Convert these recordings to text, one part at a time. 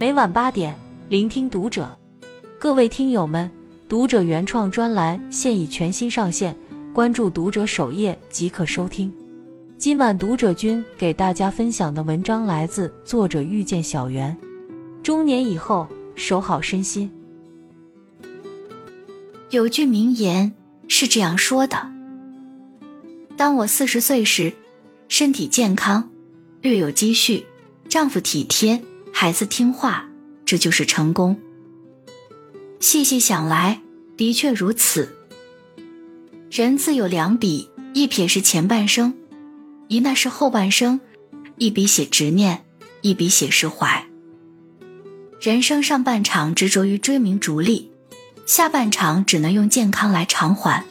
每晚八点，聆听读者。各位听友们，读者原创专栏现已全新上线，关注读者首页即可收听。今晚读者君给大家分享的文章来自作者遇见小圆。中年以后，守好身心。有句名言是这样说的：当我四十岁时，身体健康，略有积蓄，丈夫体贴，孩子听话，这就是成功。细细想来，的确如此。人自有两笔，一撇是前半生。一那是后半生，一笔写执念，一笔写释怀。人生上半场执着于追名逐利，下半场只能用健康来偿还。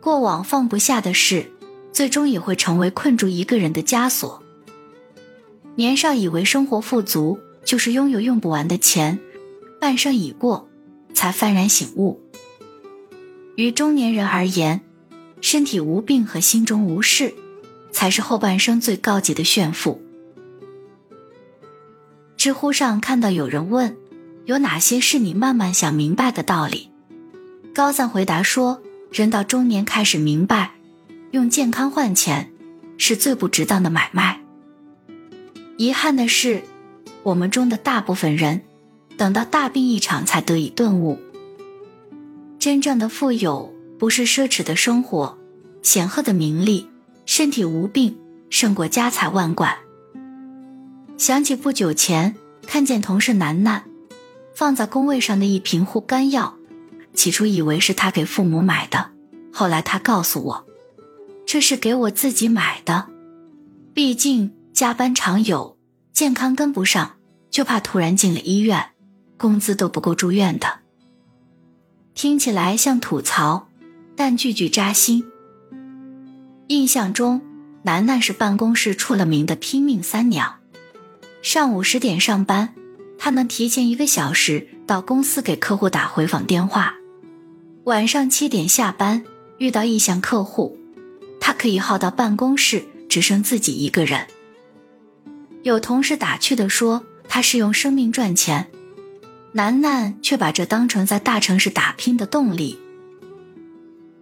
过往放不下的事，最终也会成为困住一个人的枷锁。年少以为生活富足就是拥有用不完的钱，半生已过，才幡然醒悟。于中年人而言，身体无病和心中无事。才是后半生最高级的炫富。知乎上看到有人问，有哪些是你慢慢想明白的道理？高赞回答说，人到中年开始明白，用健康换钱是最不值当的买卖。遗憾的是，我们中的大部分人，等到大病一场才得以顿悟，真正的富有不是奢侈的生活，显赫的名利。身体无病胜过家财万贯。想起不久前看见同事楠楠放在工位上的一瓶护肝药，起初以为是他给父母买的，后来他告诉我，这是给我自己买的。毕竟加班常有，健康跟不上，就怕突然进了医院，工资都不够住院的。听起来像吐槽，但句句扎心。印象中，楠楠是办公室出了名的拼命三娘。上午十点上班，她能提前一个小时到公司给客户打回访电话；晚上七点下班，遇到意向客户，她可以耗到办公室只剩自己一个人。有同事打趣的说：“他是用生命赚钱。”楠楠却把这当成在大城市打拼的动力。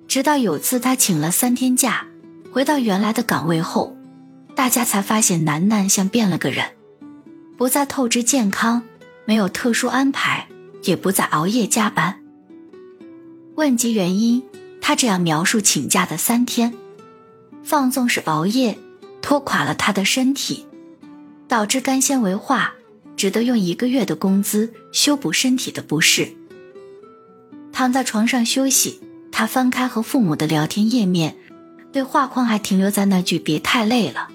直到有次她请了三天假。回到原来的岗位后，大家才发现楠楠像变了个人，不再透支健康，没有特殊安排，也不再熬夜加班。问及原因，他这样描述请假的三天：放纵是熬夜拖垮了他的身体，导致肝纤维化，只得用一个月的工资修补身体的不适。躺在床上休息，他翻开和父母的聊天页面。对画框还停留在那句“别太累了”，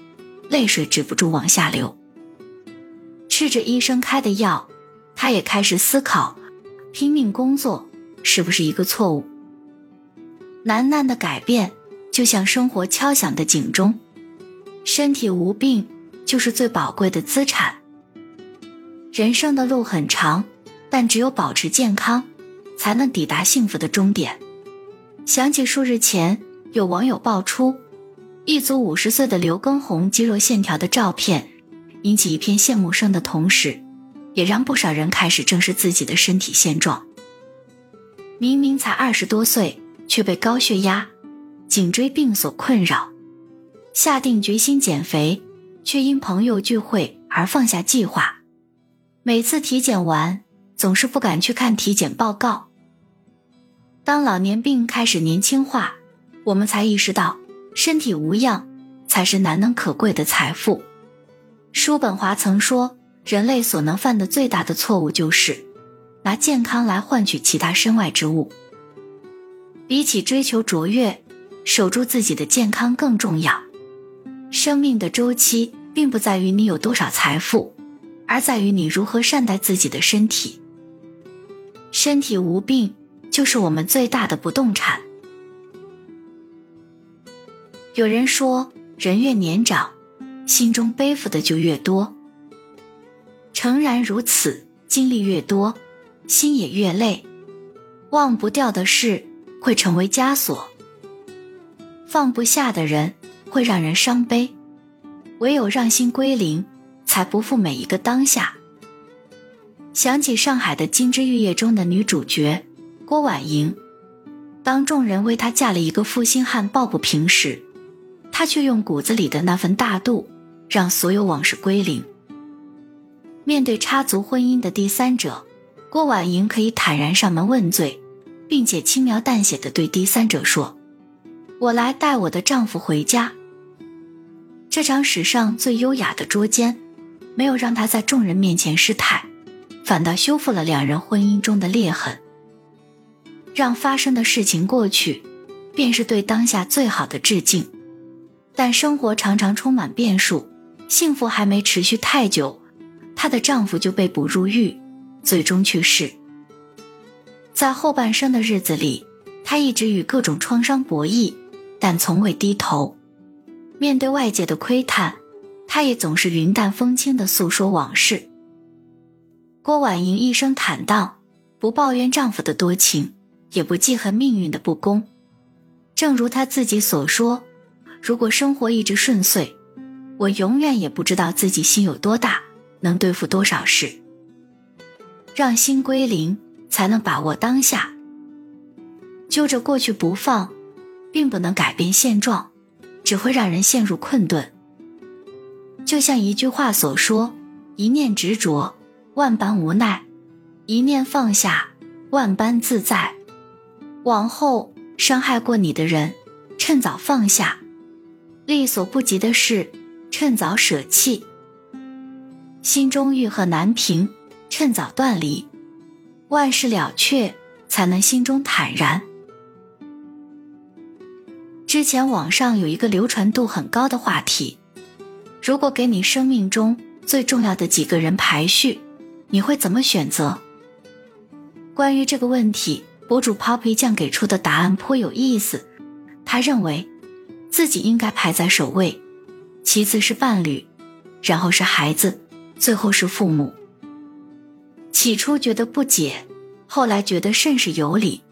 泪水止不住往下流。吃着医生开的药，他也开始思考：拼命工作是不是一个错误？楠楠的改变就像生活敲响的警钟，身体无病就是最宝贵的资产。人生的路很长，但只有保持健康，才能抵达幸福的终点。想起数日前。有网友爆出一组五十岁的刘畊宏肌肉线条的照片，引起一片羡慕声的同时，也让不少人开始正视自己的身体现状。明明才二十多岁，却被高血压、颈椎病所困扰，下定决心减肥，却因朋友聚会而放下计划。每次体检完，总是不敢去看体检报告。当老年病开始年轻化。我们才意识到，身体无恙才是难能可贵的财富。叔本华曾说，人类所能犯的最大的错误就是拿健康来换取其他身外之物。比起追求卓越，守住自己的健康更重要。生命的周期并不在于你有多少财富，而在于你如何善待自己的身体。身体无病，就是我们最大的不动产。有人说，人越年长，心中背负的就越多。诚然如此，经历越多，心也越累。忘不掉的事会成为枷锁，放不下的人会让人伤悲。唯有让心归零，才不负每一个当下。想起上海的《金枝玉叶》中的女主角郭婉莹，当众人为她嫁了一个负心汉抱不平时，她却用骨子里的那份大度，让所有往事归零。面对插足婚姻的第三者，郭婉莹可以坦然上门问罪，并且轻描淡写的对第三者说：“我来带我的丈夫回家。”这场史上最优雅的捉奸，没有让她在众人面前失态。反倒修复了两人婚姻中的裂痕，让发生的事情过去，便是对当下最好的致敬。但生活常常充满变数，幸福还没持续太久，她的丈夫就被捕入狱，最终去世。在后半生的日子里，她一直与各种创伤博弈，但从未低头。面对外界的窥探，她也总是云淡风轻地诉说往事。郭婉莹一生坦荡，不抱怨丈夫的多情，也不记恨命运的不公。正如她自己所说：“如果生活一直顺遂，我永远也不知道自己心有多大，能对付多少事。让心归零，才能把握当下。揪着过去不放，并不能改变现状，只会让人陷入困顿。就像一句话所说：一念执着。”万般无奈，一念放下，万般自在。往后伤害过你的人，趁早放下；力所不及的事，趁早舍弃。心中欲壑难平，趁早断离。万事了却，才能心中坦然。之前网上有一个流传度很高的话题：如果给你生命中最重要的几个人排序。你会怎么选择？关于这个问题，博主 Poppy 酱给出的答案颇有意思。他认为，自己应该排在首位，其次是伴侣，然后是孩子，最后是父母。起初觉得不解，后来觉得甚是有理。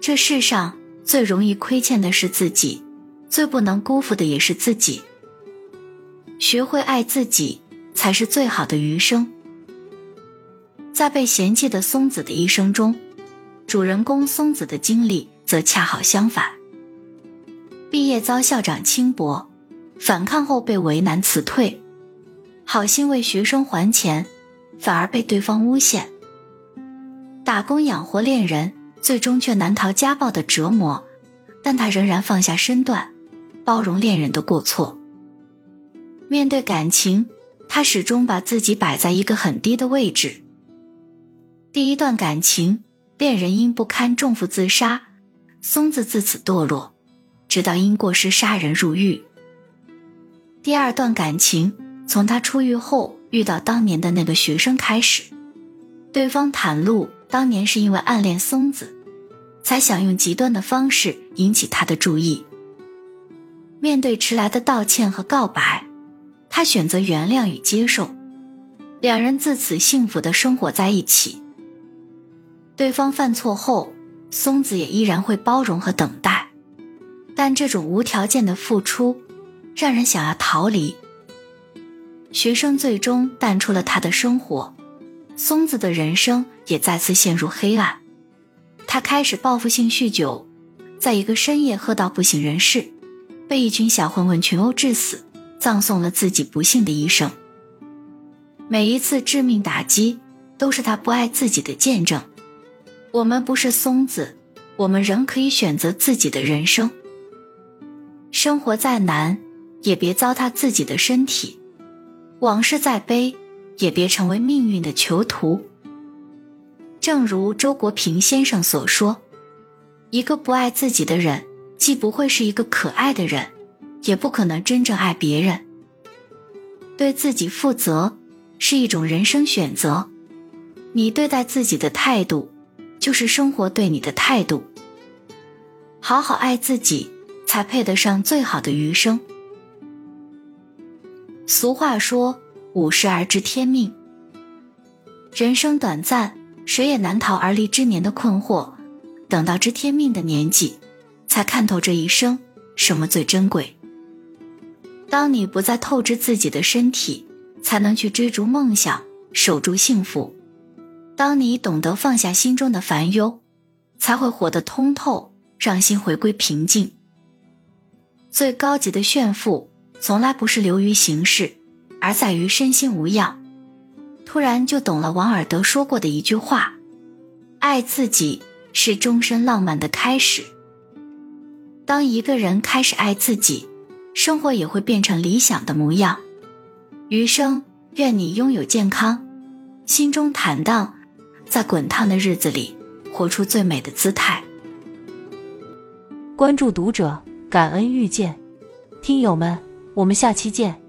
这世上最容易亏欠的是自己，最不能辜负的也是自己。学会爱自己，才是最好的余生。在被嫌弃的松子的一生中，主人公松子的经历则恰好相反。毕业遭校长轻薄，反抗后被为难辞退，好心为学生还钱，反而被对方诬陷。打工养活恋人，最终却难逃家暴的折磨，但他仍然放下身段，包容恋人的过错。面对感情，他始终把自己摆在一个很低的位置。第一段感情，恋人因不堪重负自杀，松子自此堕落，直到因过失杀人入狱。第二段感情，从他出狱后遇到当年的那个学生开始，对方袒露当年是因为暗恋松子，才想用极端的方式引起他的注意。面对迟来的道歉和告白，他选择原谅与接受，两人自此幸福的生活在一起。对方犯错后，松子也依然会包容和等待，但这种无条件的付出，让人想要逃离。学生最终淡出了他的生活，松子的人生也再次陷入黑暗。他开始报复性酗酒，在一个深夜喝到不省人事，被一群小混混群殴致死，葬送了自己不幸的一生。每一次致命打击，都是他不爱自己的见证。我们不是松子，我们仍可以选择自己的人生。生活再难，也别糟蹋自己的身体；往事再悲，也别成为命运的囚徒。正如周国平先生所说：“一个不爱自己的人，既不会是一个可爱的人，也不可能真正爱别人。对自己负责是一种人生选择，你对待自己的态度。”就是生活对你的态度。好好爱自己，才配得上最好的余生。俗话说：“五十而知天命。”人生短暂，谁也难逃而立之年的困惑。等到知天命的年纪，才看透这一生什么最珍贵。当你不再透支自己的身体，才能去追逐梦想，守住幸福。当你懂得放下心中的烦忧，才会活得通透，让心回归平静。最高级的炫富，从来不是流于形式，而在于身心无恙。突然就懂了王尔德说过的一句话：“爱自己是终身浪漫的开始。”当一个人开始爱自己，生活也会变成理想的模样。余生，愿你拥有健康，心中坦荡，在滚烫的日子里活出最美的姿态。关注读者，感恩遇见，听友们，我们下期见。